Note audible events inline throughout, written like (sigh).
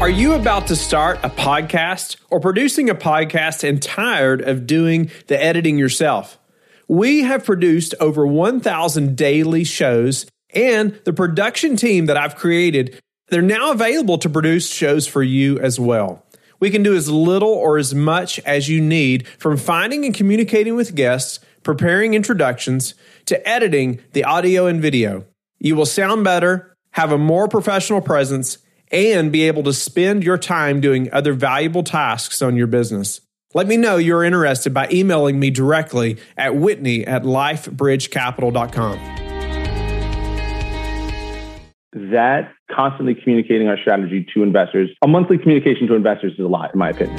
Are you about to start a podcast or producing a podcast and tired of doing the editing yourself? We have produced over 1,000 daily shows, and the production team that I've created, they're now available to produce shows for you as well. We can do as little or as much as you need from finding and communicating with guests, preparing introductions, to editing the audio and video. You will sound better, have a more professional presence, and be able to spend your time doing other valuable tasks on your business. Let me know you're interested by emailing me directly at whitney at lifebridgecapital.com. That constantly communicating our strategy to investors, a monthly communication to investors is a lot, in my opinion.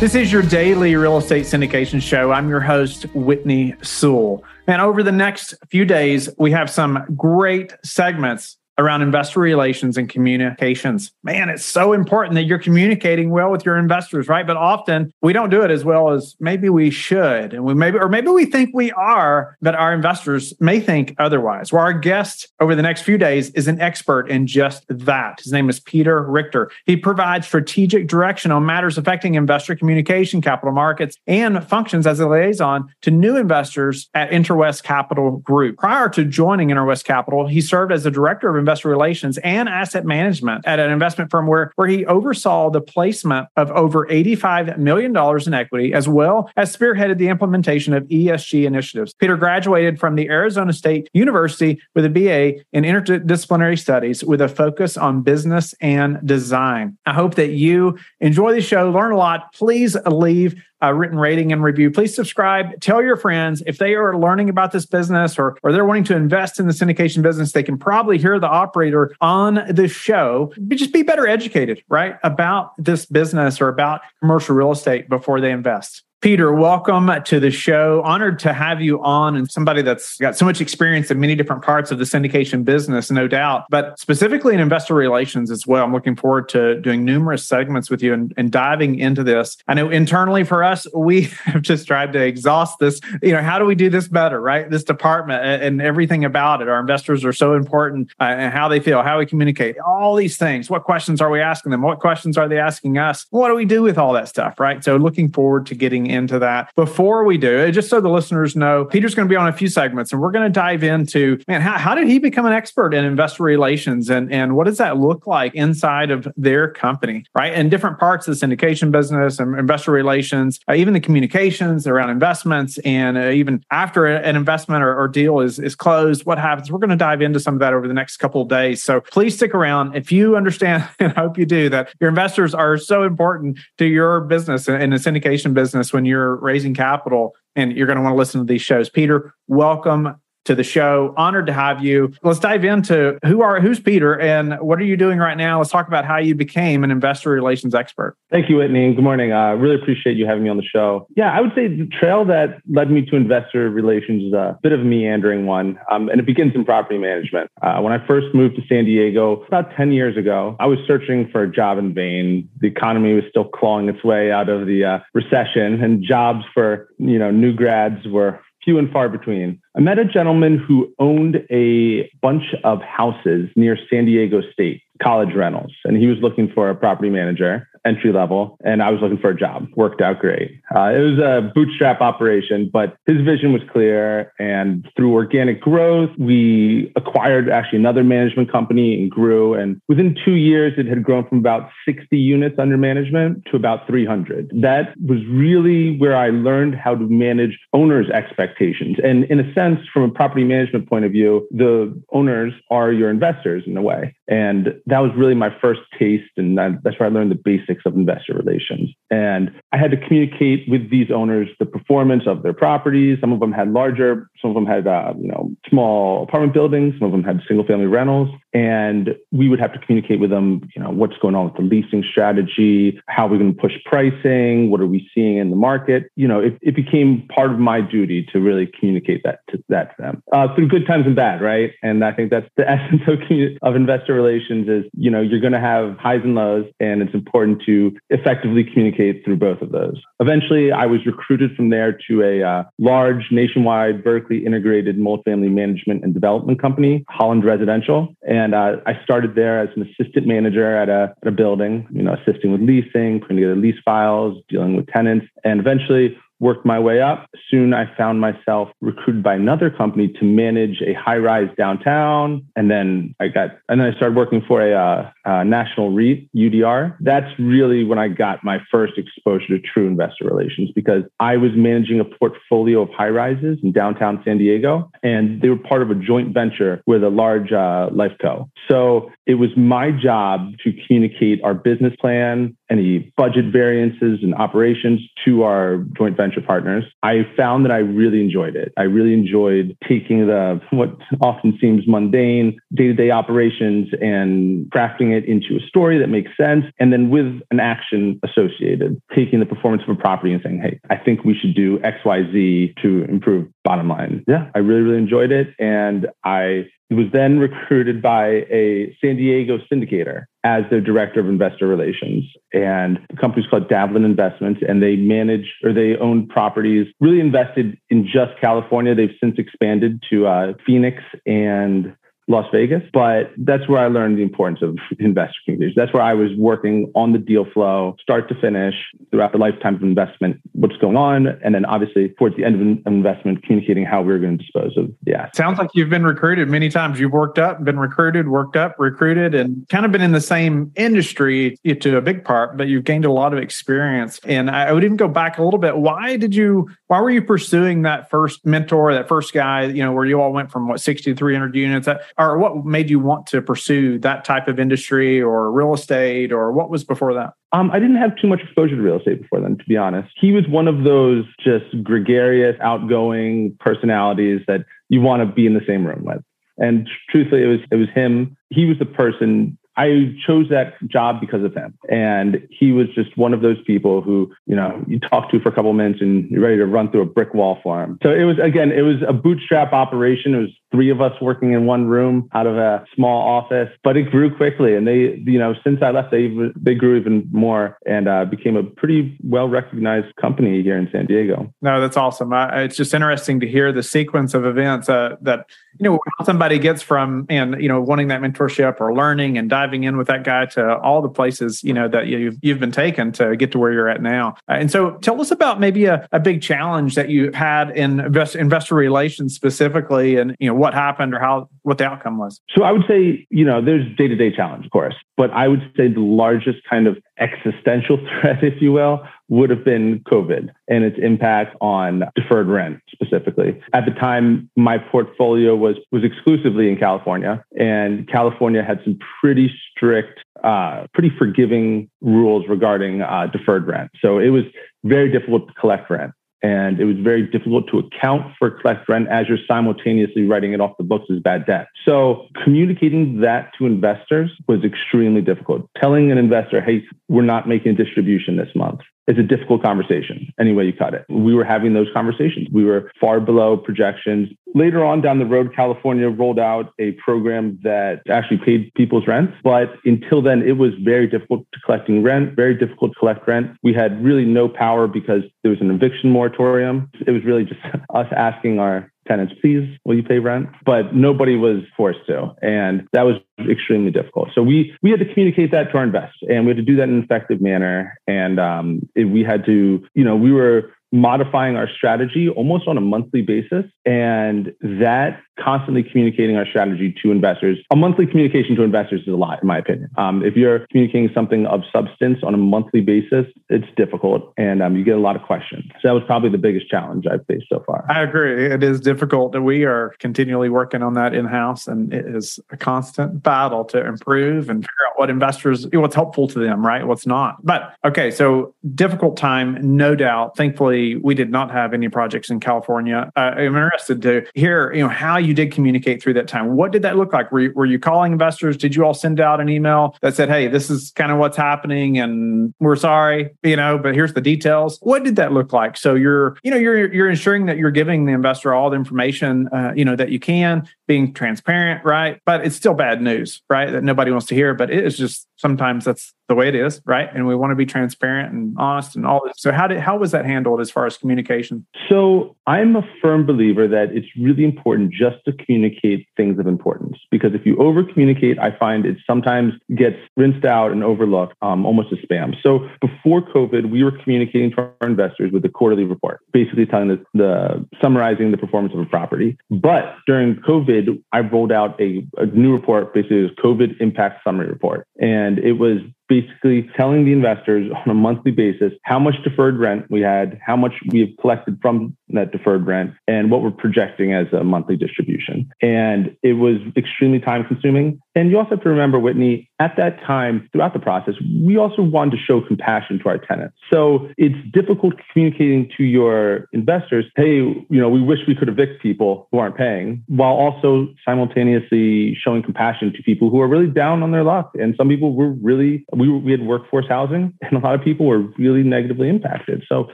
This is your daily real estate syndication show. I'm your host, Whitney Sewell. And over the next few days, we have some great segments around investor relations and communications. Man, it's so important that you're communicating well with your investors, right? But often we don't do it as well as maybe we should. And we maybe, or maybe we think we are, but our investors may think otherwise. Well, our guest over the next few days is an expert in just that. His name is Peter Richter. He provides strategic direction on matters affecting investor communication, capital markets, and functions as a liaison to new investors at Interwest Capital Group. Prior to joining Interwest Capital, he served as the director of investor relations and asset management at an investment firm where, where he oversaw the placement of over $85 million in equity, as well as spearheaded the implementation of ESG initiatives. Peter graduated from the Arizona State University with a BA in interdisciplinary studies with a focus on business and design. I hope that you enjoy the show, learn a lot. Please leave a written rating and review. Please subscribe. Tell your friends if they are learning about this business or, or they're wanting to invest in the syndication business, they can probably hear the operator on the show. Just be better educated, right, about this business or about commercial real estate before they invest. Peter, welcome to the show. Honored to have you on and somebody that's got so much experience in many different parts of the syndication business, no doubt, but specifically in investor relations as well. I'm looking forward to doing numerous segments with you and, and diving into this. I know internally for us, we (laughs) have just tried to exhaust this. You know, how do we do this better, right? This department and everything about it. Our investors are so important uh, and how they feel, how we communicate, all these things. What questions are we asking them? What questions are they asking us? What do we do with all that stuff, right? So looking forward to getting into that. Before we do, just so the listeners know, Peter's going to be on a few segments and we're going to dive into, man, how, how did he become an expert in investor relations and, and what does that look like inside of their company, right? And different parts of the syndication business and investor relations, uh, even the communications around investments and uh, even after an investment or, or deal is, is closed, what happens? We're going to dive into some of that over the next couple of days. So please stick around. If you understand, (laughs) and I hope you do, that your investors are so important to your business and the syndication business when you're raising capital and you're going to want to listen to these shows. Peter, welcome to the show. Honored to have you. Let's dive into who are who's Peter and what are you doing right now? Let's talk about how you became an investor relations expert. Thank you, Whitney. Good morning. I uh, really appreciate you having me on the show. Yeah, I would say the trail that led me to investor relations is a bit of a meandering one, um, and it begins in property management. Uh, when I first moved to San Diego about 10 years ago, I was searching for a job in vain. The economy was still clawing its way out of the uh, recession, and jobs for you know new grads were few and far between. I met a gentleman who owned a bunch of houses near San Diego State college rentals, and he was looking for a property manager entry level, and I was looking for a job. Worked out great. Uh, it was a bootstrap operation, but his vision was clear. And through organic growth, we acquired actually another management company and grew. And within two years, it had grown from about 60 units under management to about 300. That was really where I learned how to manage owners' expectations. And in a sense, from a property management point of view, the owners are your investors in a way. And that was really my first taste. And that's where I learned the basics of investor relations. And I had to communicate with these owners the performance of their properties. Some of them had larger, some of them had, uh, you know, small apartment buildings. Some of them had single family rentals. And we would have to communicate with them, you know, what's going on with the leasing strategy, how are we're going to push pricing, what are we seeing in the market. You know, it, it became part of my duty to really communicate that to, that to them uh, through good times and bad, right? And I think that's the (laughs) essence of, of investor relations is, you know, you're going to have highs and lows, and it's important to effectively communicate through both of those. Eventually, I was recruited from there to a uh, large nationwide vertically integrated multifamily management and development company, Holland Residential. And uh, I started there as an assistant manager at a, at a building, you know, assisting with leasing, putting together lease files, dealing with tenants, and eventually worked my way up. Soon I found myself recruited by another company to manage a high rise downtown. And then I got, and then I started working for a, uh, uh, national REIT, UDR. That's really when I got my first exposure to true investor relations because I was managing a portfolio of high rises in downtown San Diego. And they were part of a joint venture with a large uh, life co. So it was my job to communicate our business plan, any budget variances and operations to our joint venture partners. I found that I really enjoyed it. I really enjoyed taking the what often seems mundane day-to-day operations and crafting it into a story that makes sense and then with an action associated, taking the performance of a property and saying, "Hey, I think we should do XYZ to improve bottom line." Yeah, I really really enjoyed it and I he was then recruited by a San Diego syndicator as their director of investor relations. And the company's called Davlyn Investments, and they manage or they own properties really invested in just California. They've since expanded to uh, Phoenix and Las Vegas, but that's where I learned the importance of investor communication. That's where I was working on the deal flow, start to finish, throughout the lifetime of investment, what's going on, and then obviously towards the end of an investment, communicating how we're going to dispose of the asset. Sounds like you've been recruited many times. You've worked up, been recruited, worked up, recruited, and kind of been in the same industry to a big part, but you've gained a lot of experience. And I would even go back a little bit. Why did you? Why were you pursuing that first mentor, that first guy? You know, where you all went from what sixty to three hundred units? Or what made you want to pursue that type of industry or real estate or what was before that? Um, I didn't have too much exposure to real estate before then, to be honest. He was one of those just gregarious, outgoing personalities that you want to be in the same room with. And truthfully, it was it was him. He was the person I chose that job because of him. And he was just one of those people who, you know, you talk to for a couple minutes and you're ready to run through a brick wall for him. So it was, again, it was a bootstrap operation. It was three of us working in one room out of a small office, but it grew quickly. And they, you know, since I left, they, they grew even more and uh, became a pretty well recognized company here in San Diego. No, that's awesome. It's just interesting to hear the sequence of events uh, that, you know, somebody gets from, and, you know, wanting that mentorship or learning and diving diving in with that guy to all the places you know that you've you've been taken to get to where you're at now. Uh, and so, tell us about maybe a, a big challenge that you had in invest, investor relations specifically, and you know what happened or how what the outcome was. So, I would say you know there's day to day challenge, of course, but I would say the largest kind of existential (laughs) threat, if you will, would have been COVID and its impact on deferred rent specifically. At the time, my portfolio was was exclusively in California, and California had some pretty strict, uh, pretty forgiving rules regarding uh, deferred rent. So it was very difficult to collect rent. And it was very difficult to account for collect rent as you're simultaneously writing it off the books as bad debt. So communicating that to investors was extremely difficult. Telling an investor, hey, we're not making a distribution this month it's a difficult conversation any way you cut it. We were having those conversations. We were far below projections. Later on down the road, California rolled out a program that actually paid people's rent. But until then, it was very difficult to collecting rent, very difficult to collect rent. We had really no power because there was an eviction moratorium. It was really just (laughs) us asking our tenants, please, will you pay rent? But nobody was forced to. And that was extremely difficult. So we, we had to communicate that to our investors and we had to do that in an effective manner. And um, it, we had to, you know, we were modifying our strategy almost on a monthly basis. And that constantly communicating our strategy to investors, a monthly communication to investors is a lot, in my opinion. Um, if you're communicating something of substance on a monthly basis, it's difficult and um, you get a lot of questions. So that was probably the biggest challenge I've faced so far. I agree. It is difficult. That we are continually working on that in house, and it is a constant battle to improve and figure out what investors, what's helpful to them, right? What's not. But okay, so difficult time, no doubt. Thankfully, we did not have any projects in California. Uh, I'm interested to hear, you know, how you did communicate through that time. What did that look like? Were you, were you calling investors? Did you all send out an email that said, "Hey, this is kind of what's happening, and we're sorry, you know, but here's the details." What did that look like? So you're, you know, you're you're ensuring that you're giving the investor all the information, uh, you know, that you can, being transparent, right? But it's still bad news, right? That nobody wants to hear. But it is just sometimes that's the way it is, right? And we want to be transparent and honest and all this. So how did how was that handled as far as communication? So I'm a firm believer that it's really important just to communicate things of importance because if you over communicate, I find it sometimes gets rinsed out and overlooked, um, almost as spam. So before COVID, we were communicating to our investors with a quarterly report, basically telling the, the summarizing the performance of a property. But during COVID, I rolled out a, a new report, basically it was COVID impact summary report, and it was basically telling the investors on a monthly basis how much deferred rent we had, how much we have collected from that deferred rent, and what we're projecting as a monthly distribution. And it was extremely time consuming. And you also have to remember, Whitney, at that time, throughout the process, we also wanted to show compassion to our tenants. So it's difficult communicating to your investors, hey, you know, we wish we could evict people who aren't paying, while also simultaneously showing compassion to people who are really down on their luck. And some people were really we, we had workforce housing and a lot of people were really negatively impacted. So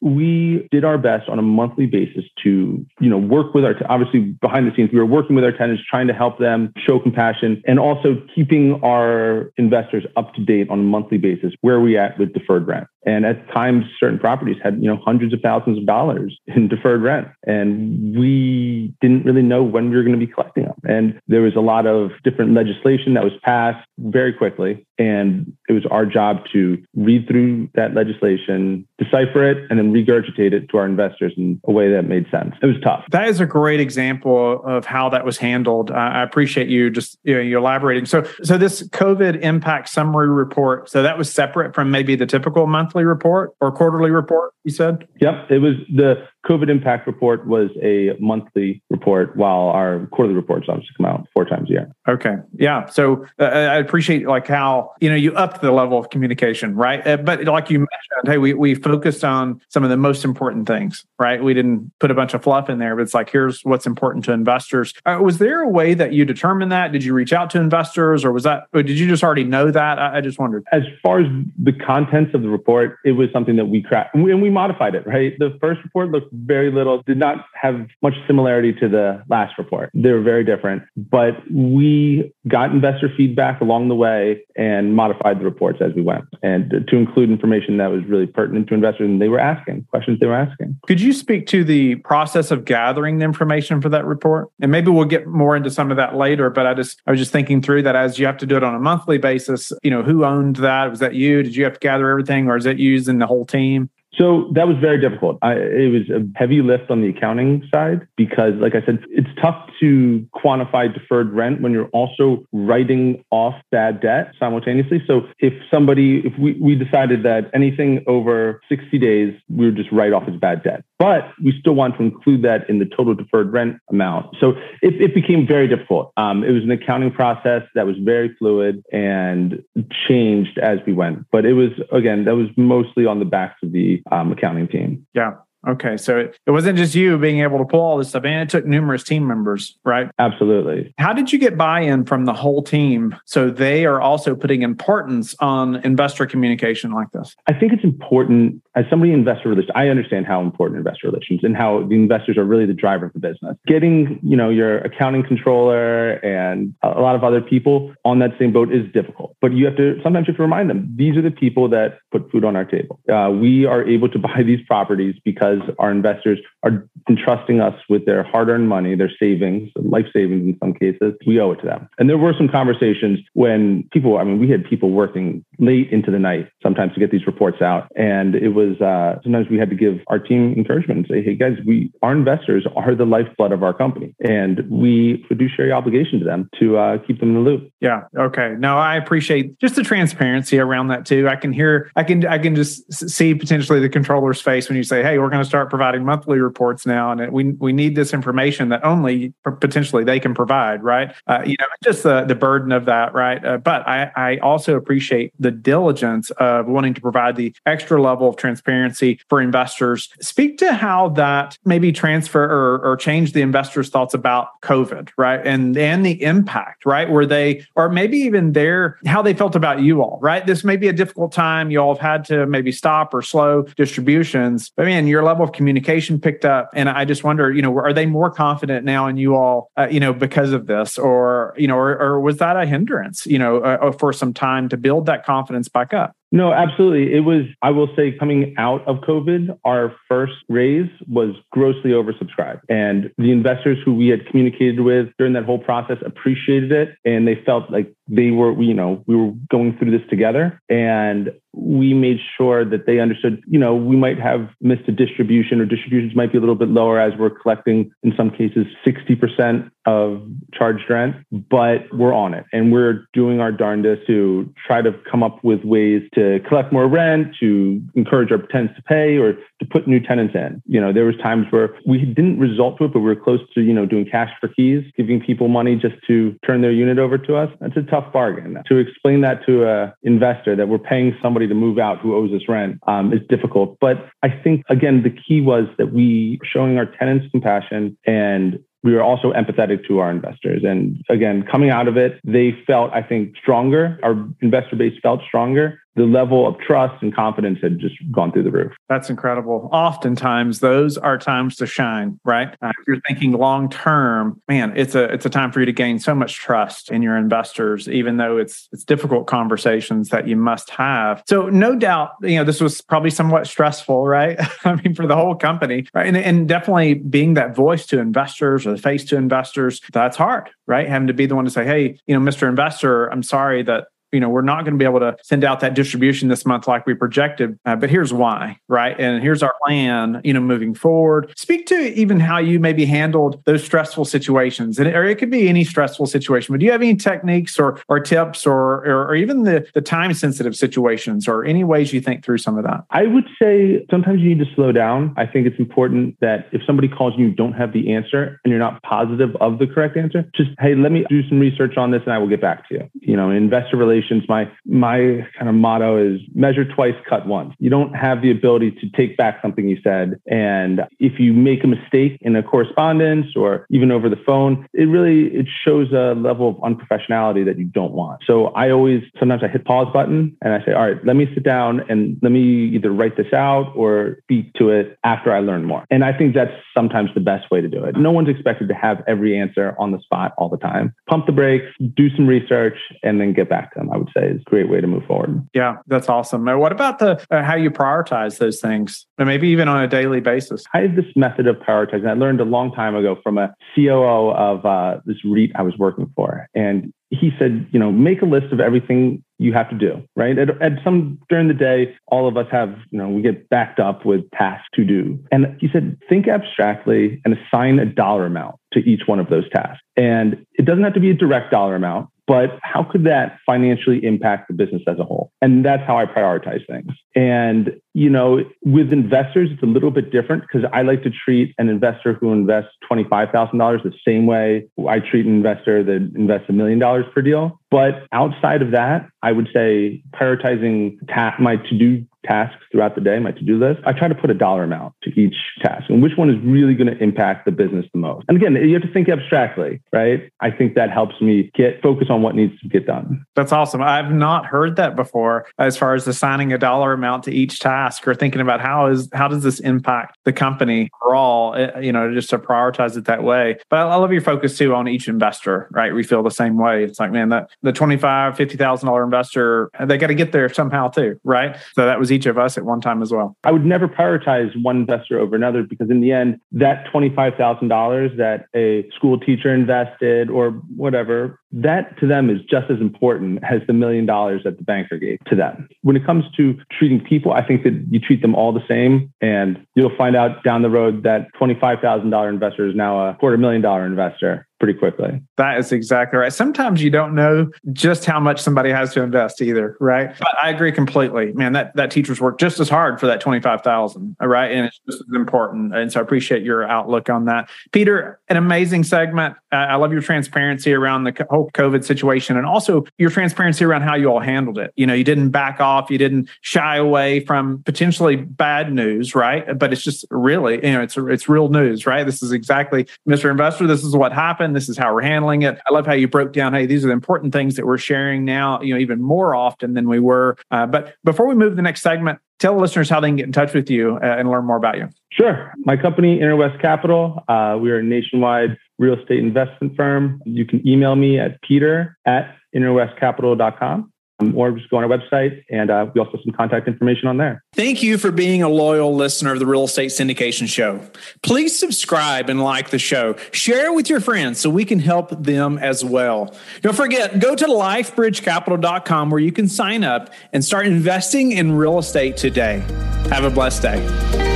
we did our best on a monthly basis to, you know, work with our, obviously behind the scenes, we were working with our tenants, trying to help them show compassion and also keeping our investors up to date on a monthly basis. Where are we at with deferred rent? And at times, certain properties had, you know, hundreds of thousands of dollars in deferred rent. And we didn't really know when we were going to be collecting them. And there was a lot of different legislation that was passed very quickly. And it was our job to read through that legislation, decipher it, and then regurgitate it to our investors in a way that made sense. It was tough. That is a great example of how that was handled. I appreciate you just you, know, you elaborating. So, so this COVID impact summary report. So that was separate from maybe the typical monthly report or quarterly report. You said. Yep, it was the COVID impact report was a monthly report, while our quarterly reports obviously come out four times a year. Okay, yeah. So uh, I appreciate like how you know you upped the level of communication, right? Uh, but like you mentioned, hey, we we focused on some of the most important things, right? We didn't put a bunch of fluff in there, but it's like here's what's important to investors. Uh, was there a way that you determined that? Did you reach out to investors, or was that, or did you just already know that? I, I just wondered. As far as the contents of the report, it was something that we cracked, and we, and we modified it. Right, the first report looked very little, did not have much similarity to the last report. They were very different, but we got investor feedback along the way and modified the reports as we went and to include information that was really pertinent to investors and they were asking questions they were asking. Could you speak to the process of gathering the information for that report? And maybe we'll get more into some of that later, but I just I was just thinking through that as you have to do it on a monthly basis, you know, who owned that? Was that you? Did you have to gather everything or is it using the whole team? So that was very difficult. I, it was a heavy lift on the accounting side because, like I said, it's tough to quantify deferred rent when you're also writing off bad debt simultaneously. So if somebody, if we, we decided that anything over 60 days, we would just write off as bad debt, but we still want to include that in the total deferred rent amount. So it, it became very difficult. Um, it was an accounting process that was very fluid and changed as we went. But it was, again, that was mostly on the backs of the um, accounting team. Yeah. Okay. So it, it wasn't just you being able to pull all this stuff and it took numerous team members, right? Absolutely. How did you get buy in from the whole team so they are also putting importance on investor communication like this? I think it's important as somebody in investor relations, I understand how important investor relations and how the investors are really the driver of the business. Getting, you know, your accounting controller and a lot of other people on that same boat is difficult. But you have to sometimes you have to remind them these are the people that put food on our table. Uh, we are able to (laughs) buy these properties because our investors are entrusting us with their hard-earned money, their savings, life savings in some cases. We owe it to them. And there were some conversations when people, I mean, we had people working late into the night sometimes to get these reports out, and it was was uh, sometimes we had to give our team encouragement and say, "Hey guys, we our investors are the lifeblood of our company, and we fiduciary obligation to them to uh, keep them in the loop." Yeah. Okay. No, I appreciate just the transparency around that too. I can hear, I can, I can just see potentially the controller's face when you say, "Hey, we're going to start providing monthly reports now, and we we need this information that only potentially they can provide." Right. Uh, you know, just the the burden of that. Right. Uh, but I I also appreciate the diligence of wanting to provide the extra level of transparency for investors. Speak to how that maybe transfer or, or change the investors' thoughts about COVID, right? And and the impact, right? Where they, or maybe even their how they felt about you all, right? This may be a difficult time. You all have had to maybe stop or slow distributions. But man, your level of communication picked up? And I just wonder, you know, are they more confident now in you all, uh, you know, because of this, or you know, or, or was that a hindrance, you know, uh, for some time to build that confidence back up? No, absolutely. It was, I will say, coming out of COVID, our first raise was grossly oversubscribed. And the investors who we had communicated with during that whole process appreciated it. And they felt like they were, you know, we were going through this together. And we made sure that they understood, you know, we might have missed a distribution or distributions might be a little bit lower as we're collecting, in some cases, 60% of charged rent, but we're on it and we're doing our darndest to try to come up with ways to collect more rent, to encourage our tenants to pay or to put new tenants in. You know, there was times where we didn't result to it, but we were close to, you know, doing cash for keys, giving people money just to turn their unit over to us. That's a tough bargain. To explain that to a investor that we're paying somebody to move out who owes us rent um, is difficult. But I think, again, the key was that we showing our tenants compassion and we were also empathetic to our investors. And again, coming out of it, they felt, I think, stronger. Our investor base felt stronger the level of trust and confidence had just gone through the roof. That's incredible. Oftentimes, those are times to shine, right? Uh, if you're thinking long term, man, it's a it's a time for you to gain so much trust in your investors, even though it's it's difficult conversations that you must have. So, no doubt, you know, this was probably somewhat stressful, right? (laughs) I mean, for the whole company, right? And, and definitely being that voice to investors or the face to investors, that's hard, right? Having to be the one to say, hey, you know, Mr. Investor, I'm sorry that you know, we're not going to be able to send out that distribution this month like we projected, uh, but here's why, right? And here's our plan, you know, moving forward. Speak to even how you maybe handled those stressful situations, and or it could be any stressful situation. But do you have any techniques or or tips or or, or even the the time sensitive situations or any ways you think through some of that? I would say sometimes you need to slow down. I think it's important that if somebody calls you, don't have the answer and you're not positive of the correct answer, just hey, let me do some research on this and I will get back to you. You know, investor relations my my kind of motto is measure twice, cut once. You don't have the ability to take back something you said. And if you make a mistake in a correspondence or even over the phone, it really it shows a level of unprofessionality that you don't want. So I always sometimes I hit pause button and I say, all right, let me sit down and let me either write this out or speak to it after I learn more. And I think that's sometimes the best way to do it. No one's expected to have every answer on the spot all the time. Pump the brakes, do some research, and then get back to them. I would say is a great way to move forward. Yeah, that's awesome. What about the uh, how you prioritize those things, and maybe even on a daily basis? I have this method of prioritizing. I learned a long time ago from a COO of uh, this REIT I was working for, and he said, you know, make a list of everything you have to do, right? At, at, some during the day, all of us have, you know, we get backed up with tasks to do. And he said, think abstractly and assign a dollar amount to each one of those tasks. And it doesn't have to be a direct dollar amount but how could that financially impact the business as a whole? And that's how I prioritize things. And, you know, with investors, it's a little bit different because I like to treat an investor who invests $25,000 the same way I treat an investor that invests a million dollars per deal. But outside of that, I would say prioritizing ta- my to do tasks throughout the day, my to-do list, I try to put a dollar amount to each task and which one is really going to impact the business the most. And again, you have to think abstractly, right? I think that helps me get focus on what needs to get done. That's awesome. I've not heard that before as far as assigning a dollar amount to each task or thinking about how is how does this impact the company overall, eh, you know, just to prioritize it that way. But I love your focus too on each investor, right? We feel the same way. It's like, man, that the 25, $50,000 investor, they got to get there somehow too, right? So that was each of us at one time as well. I would never prioritize one investor over another because in the end, that $25,000 that a school teacher invested or whatever, that to them is just as important as the million dollars that the banker gave to them. When it comes to treating people, I think that you treat them all the same and you'll find out down the road that $25,000 investor is now a quarter million dollar investor pretty quickly. That is exactly right. Sometimes you don't know just how much somebody has to invest either, right? But I agree completely. Man, that that teachers work just as hard for that 25,000, right? And it's just as important. And so I appreciate your outlook on that. Peter, an amazing segment. I love your transparency around the whole COVID situation and also your transparency around how you all handled it. You know, you didn't back off, you didn't shy away from potentially bad news, right? But it's just really, you know, it's it's real news, right? This is exactly Mr. Investor, this is what happened happened. This is how we're handling it. I love how you broke down. Hey, these are the important things that we're sharing now. You know, even more often than we were. Uh, but before we move to the next segment, tell the listeners how they can get in touch with you uh, and learn more about you. Sure. My company, InterWest Capital, uh, we are a nationwide real estate investment firm. You can email me at peter at interwestcapital.com. Um, or just go on our website and uh, we also have some contact information on there. Thank you for being a loyal listener of the Real Estate Syndication Show. Please subscribe and like the show. Share it with your friends so we can help them as well. Don't forget, go to lifebridgecapital.com where you can sign up and start investing in real estate today. Have a blessed day.